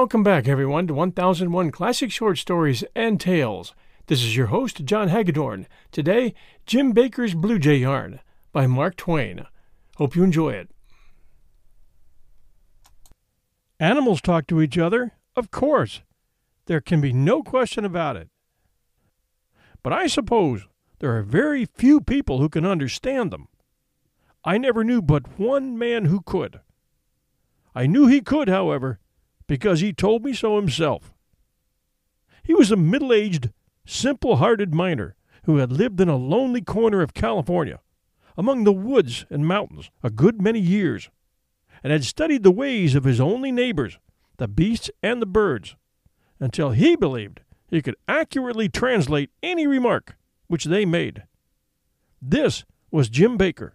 Welcome back, everyone, to 1001 Classic Short Stories and Tales. This is your host, John Hagedorn. Today, Jim Baker's Blue Jay Yarn by Mark Twain. Hope you enjoy it. Animals talk to each other, of course. There can be no question about it. But I suppose there are very few people who can understand them. I never knew but one man who could. I knew he could, however, because he told me so himself. He was a middle aged, simple hearted miner who had lived in a lonely corner of California, among the woods and mountains, a good many years, and had studied the ways of his only neighbors, the beasts and the birds, until he believed he could accurately translate any remark which they made. This was Jim Baker.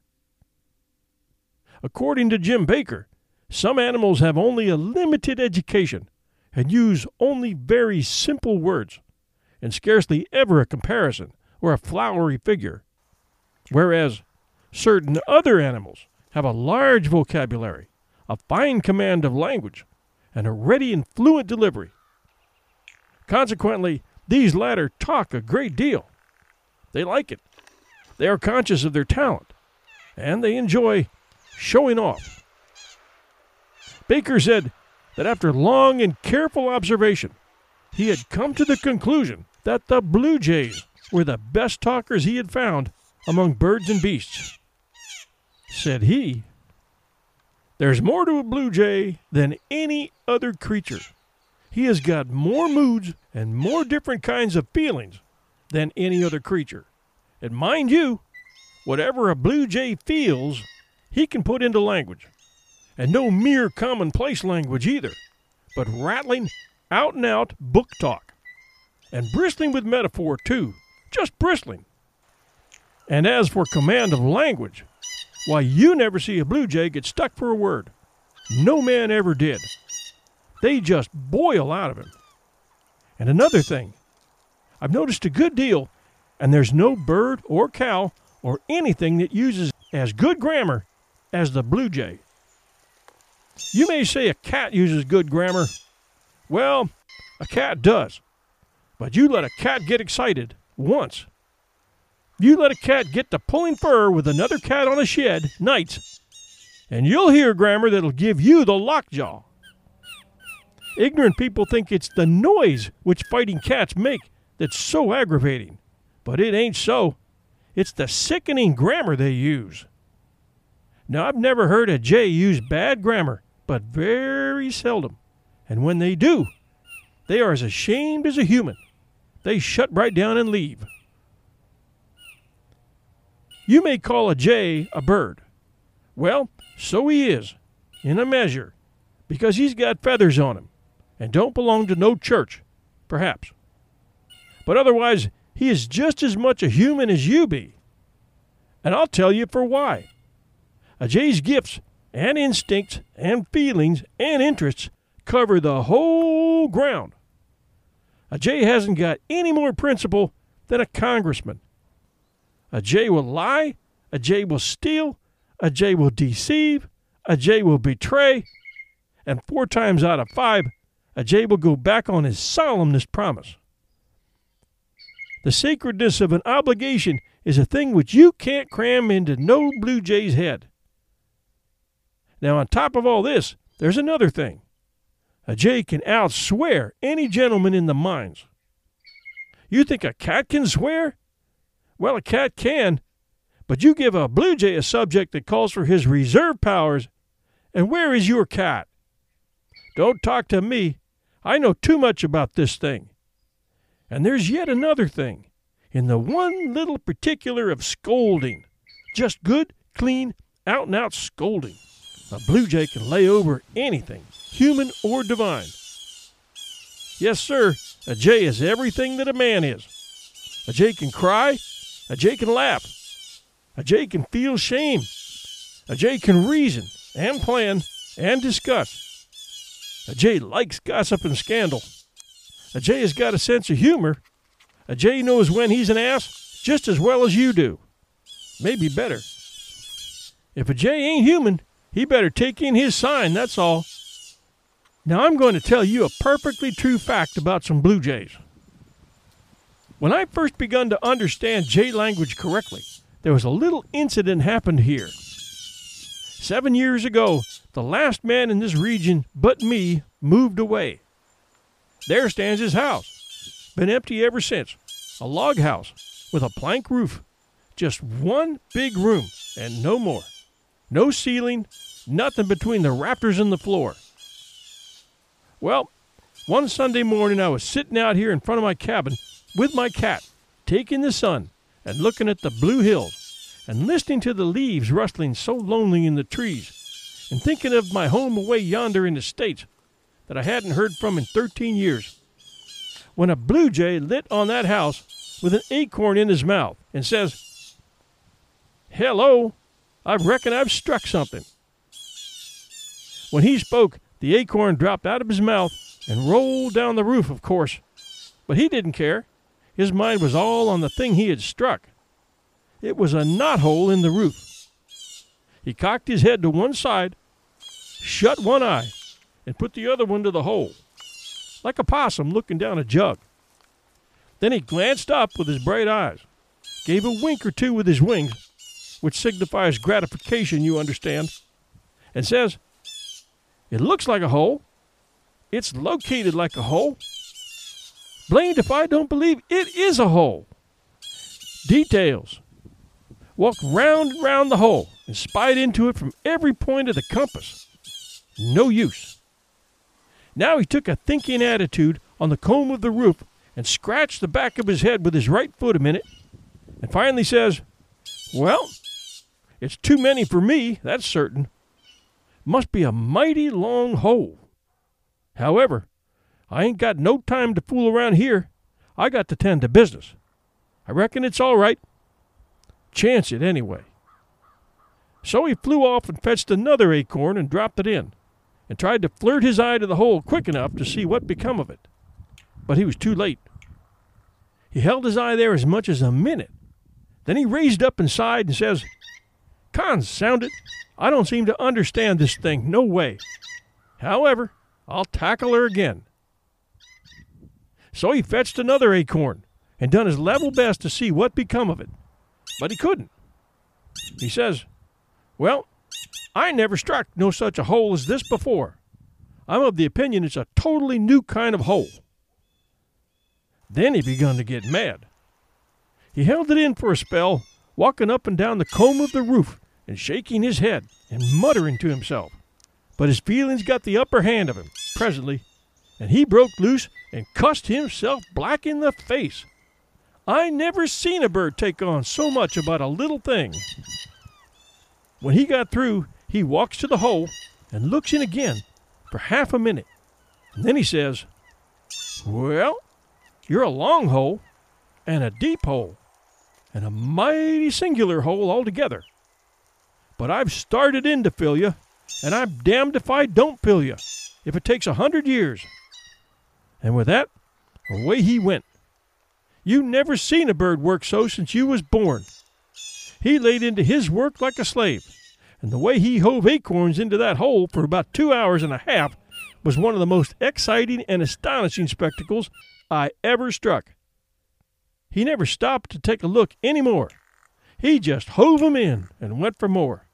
According to Jim Baker, some animals have only a limited education and use only very simple words, and scarcely ever a comparison or a flowery figure, whereas certain other animals have a large vocabulary, a fine command of language, and a ready and fluent delivery. Consequently, these latter talk a great deal. They like it. They are conscious of their talent, and they enjoy showing off. Baker said that after long and careful observation, he had come to the conclusion that the blue jays were the best talkers he had found among birds and beasts. Said he, There's more to a blue jay than any other creature. He has got more moods and more different kinds of feelings than any other creature. And mind you, whatever a blue jay feels, he can put into language. And no mere commonplace language either, but rattling, out and out book talk. And bristling with metaphor, too, just bristling. And as for command of language, why, you never see a blue jay get stuck for a word. No man ever did. They just boil out of him. And another thing, I've noticed a good deal, and there's no bird or cow or anything that uses as good grammar as the blue jay. You may say a cat uses good grammar. Well, a cat does. But you let a cat get excited once. You let a cat get to pulling fur with another cat on a shed nights, and you'll hear grammar that'll give you the lockjaw. Ignorant people think it's the noise which fighting cats make that's so aggravating, but it ain't so. It's the sickening grammar they use. Now, I've never heard a jay use bad grammar, but very seldom. And when they do, they are as ashamed as a human. They shut right down and leave. You may call a jay a bird. Well, so he is, in a measure, because he's got feathers on him and don't belong to no church, perhaps. But otherwise, he is just as much a human as you be. And I'll tell you for why. A jay's gifts and instincts and feelings and interests cover the whole ground. A jay hasn't got any more principle than a congressman. A jay will lie, a jay will steal, a jay will deceive, a jay will betray, and four times out of five, a jay will go back on his solemnest promise. The sacredness of an obligation is a thing which you can't cram into no blue jay's head. Now, on top of all this, there's another thing. A jay can outswear any gentleman in the mines. You think a cat can swear? Well, a cat can, but you give a blue jay a subject that calls for his reserve powers, and where is your cat? Don't talk to me. I know too much about this thing. And there's yet another thing, in the one little particular of scolding. Just good, clean, out and out scolding. A blue jay can lay over anything, human or divine. Yes, sir, a jay is everything that a man is. A jay can cry, a jay can laugh, a jay can feel shame, a jay can reason and plan and discuss. A jay likes gossip and scandal. A jay has got a sense of humor. A jay knows when he's an ass just as well as you do. Maybe better. If a jay ain't human, he better take in his sign, that's all. Now I'm going to tell you a perfectly true fact about some blue jays. When I first begun to understand jay language correctly, there was a little incident happened here. Seven years ago, the last man in this region but me moved away. There stands his house. Been empty ever since. A log house with a plank roof. Just one big room and no more. No ceiling, nothing between the rafters and the floor. Well, one Sunday morning I was sitting out here in front of my cabin with my cat, taking the sun and looking at the blue hills and listening to the leaves rustling so lonely in the trees and thinking of my home away yonder in the States that I hadn't heard from in 13 years. When a blue jay lit on that house with an acorn in his mouth and says, Hello, I reckon I've struck something. When he spoke, the acorn dropped out of his mouth and rolled down the roof, of course. But he didn't care. His mind was all on the thing he had struck. It was a knot hole in the roof. He cocked his head to one side, shut one eye, and put the other one to the hole, like a possum looking down a jug. Then he glanced up with his bright eyes, gave a wink or two with his wings, which signifies gratification, you understand, and says, It looks like a hole. It's located like a hole. Blamed if I don't believe it is a hole. Details. Walked round and round the hole and spied into it from every point of the compass. No use. Now he took a thinking attitude on the comb of the roof and scratched the back of his head with his right foot a minute, and finally says, Well, it's too many for me, that's certain. Must be a mighty long hole. However, I ain't got no time to fool around here. I got to tend to business. I reckon it's all right. Chance it anyway. So he flew off and fetched another acorn and dropped it in, and tried to flirt his eye to the hole quick enough to see what become of it. But he was too late. He held his eye there as much as a minute. Then he raised up and sighed and says, Consound it, I don't seem to understand this thing, no way. However, I'll tackle her again. So he fetched another acorn and done his level best to see what become of it. But he couldn't. He says, Well, I never struck no such a hole as this before. I'm of the opinion it's a totally new kind of hole. Then he begun to get mad. He held it in for a spell, walking up and down the comb of the roof and shaking his head and muttering to himself. But his feelings got the upper hand of him presently, and he broke loose and cussed himself black in the face. I never seen a bird take on so much about a little thing. When he got through, he walks to the hole and looks in again for half a minute. And then he says, Well, you're a long hole and a deep hole and a mighty singular hole altogether. But I've started in to fill you, and I'm damned if I don't fill you, if it takes a hundred years. And with that, away he went. You never seen a bird work so since you was born. He laid into his work like a slave, and the way he hove acorns into that hole for about two hours and a half was one of the most exciting and astonishing spectacles I ever struck. He never stopped to take a look any more. He just hove 'em in and went for more.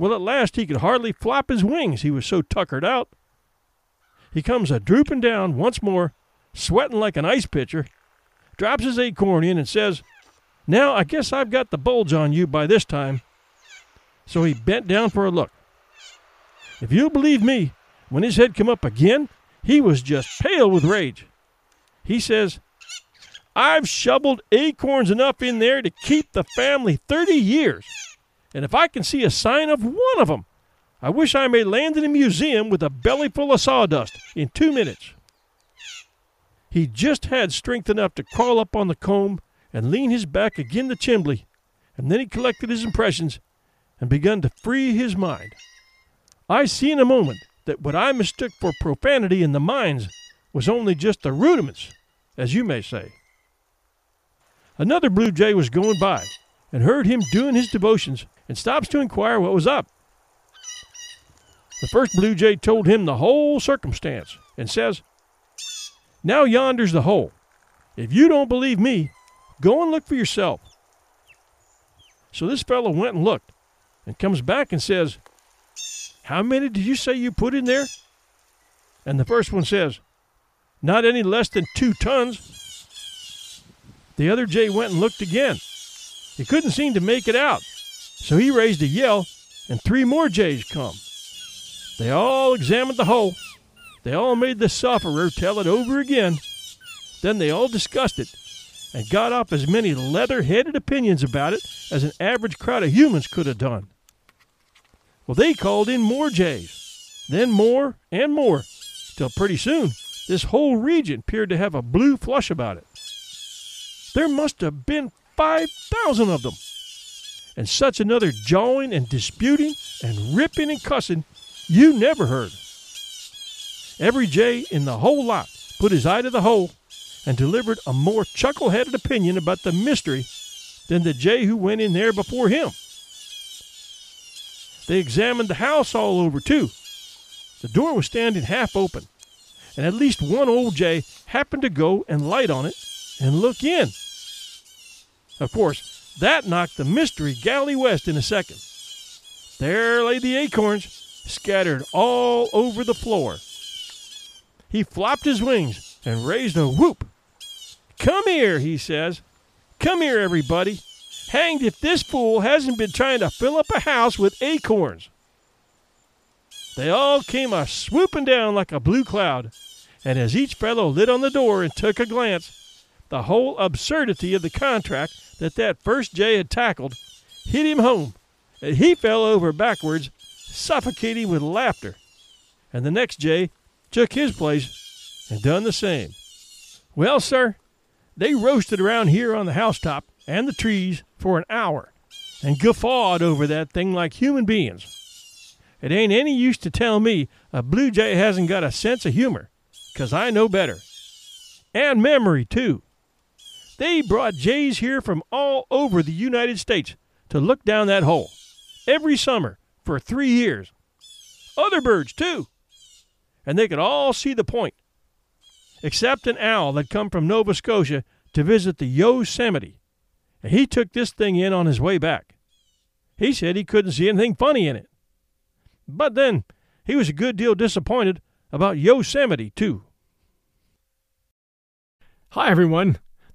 Well, at last he could hardly flap his wings, he was so tuckered out. He comes a drooping down once more, sweating like an ice pitcher, drops his acorn in and says, Now I guess I've got the bulge on you by this time. So he bent down for a look. If you'll believe me, when his head come up again, he was just pale with rage. He says, I've shoveled acorns enough in there to keep the family 30 years. And if I can see a sign of one of 'em, I wish I may land in a museum with a belly full of sawdust in two minutes. He just had strength enough to crawl up on the comb and lean his back agin the chimbley, and then he collected his impressions and begun to free his mind. I see in a moment that what I mistook for profanity in the mines was only just the rudiments, as you may say. Another blue jay was going by and heard him doing his devotions and stops to inquire what was up. The first Blue Jay told him the whole circumstance and says, Now yonder's the hole. If you don't believe me, go and look for yourself. So this fellow went and looked and comes back and says, How many did you say you put in there? And the first one says, Not any less than two tons. The other Jay went and looked again. He couldn't seem to make it out. So he raised a yell, and three more Jays come. They all examined the hole. They all made the sufferer tell it over again. Then they all discussed it and got up as many leather headed opinions about it as an average crowd of humans could have done. Well, they called in more Jays, then more and more, till pretty soon this whole region appeared to have a blue flush about it. There must have been 5,000 of them. And such another jawing and disputing and ripping and cussing you never heard. Every Jay in the whole lot put his eye to the hole and delivered a more chuckle headed opinion about the mystery than the Jay who went in there before him. They examined the house all over, too. The door was standing half open, and at least one old Jay happened to go and light on it and look in. Of course, that knocked the mystery galley west in a second. There lay the acorns, scattered all over the floor. He flopped his wings and raised a whoop. Come here, he says. Come here, everybody. Hanged if this fool hasn't been trying to fill up a house with acorns. They all came a swooping down like a blue cloud, and as each fellow lit on the door and took a glance, the whole absurdity of the contract that that first Jay had tackled hit him home, and he fell over backwards, suffocating with laughter. And the next Jay took his place and done the same. Well, sir, they roasted around here on the housetop and the trees for an hour and guffawed over that thing like human beings. It ain't any use to tell me a blue jay hasn't got a sense of humor, 'cause I know better. And memory, too. They brought jays here from all over the United States to look down that hole every summer for three years. Other birds, too. And they could all see the point, except an owl that come from Nova Scotia to visit the Yosemite and he took this thing in on his way back. He said he couldn't see anything funny in it. But then he was a good deal disappointed about Yosemite, too. Hi, everyone.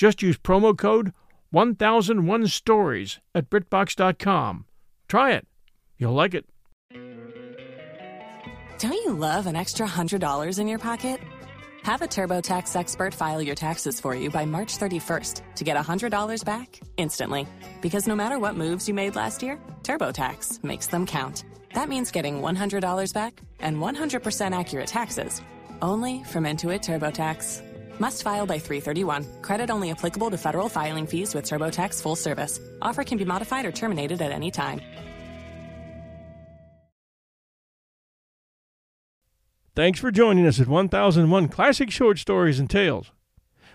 Just use promo code 1001stories at BritBox.com. Try it. You'll like it. Don't you love an extra $100 in your pocket? Have a TurboTax expert file your taxes for you by March 31st to get $100 back instantly. Because no matter what moves you made last year, TurboTax makes them count. That means getting $100 back and 100% accurate taxes only from Intuit TurboTax. Must file by 331. Credit only applicable to federal filing fees with TurboTax full service. Offer can be modified or terminated at any time. Thanks for joining us at 1001 Classic Short Stories and Tales.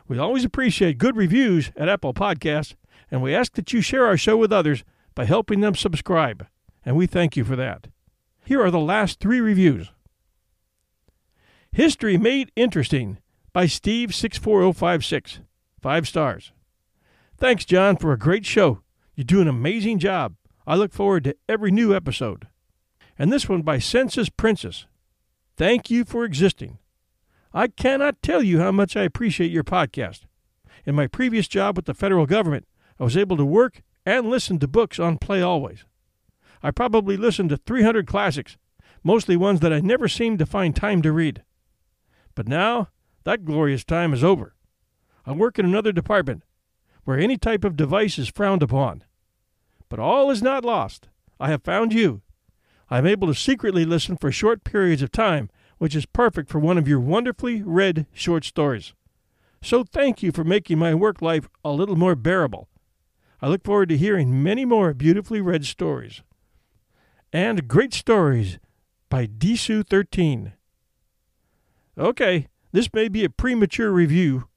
We always appreciate good reviews at Apple Podcasts, and we ask that you share our show with others by helping them subscribe, and we thank you for that. Here are the last three reviews. History Made Interesting by Steve64056. Five stars. Thanks, John, for a great show. You do an amazing job. I look forward to every new episode. And this one by Census Princess Thank you for existing. I cannot tell you how much I appreciate your podcast. In my previous job with the federal government, I was able to work and listen to books on Playaways. I probably listened to 300 classics, mostly ones that I never seemed to find time to read. But now, that glorious time is over. I work in another department where any type of device is frowned upon. But all is not lost. I have found you. I am able to secretly listen for short periods of time, which is perfect for one of your wonderfully read short stories. So thank you for making my work life a little more bearable. I look forward to hearing many more beautifully read stories. And great stories by Disu13. Okay, this may be a premature review,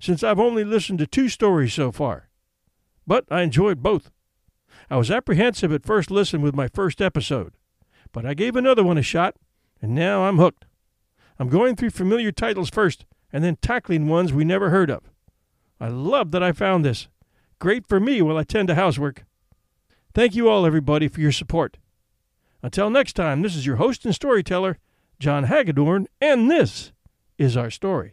since I've only listened to two stories so far. But I enjoyed both. I was apprehensive at first listen with my first episode, but I gave another one a shot, and now I'm hooked. I'm going through familiar titles first, and then tackling ones we never heard of. I love that I found this. Great for me while I tend to housework. Thank you all, everybody, for your support. Until next time, this is your host and storyteller, John Hagedorn, and this is our story.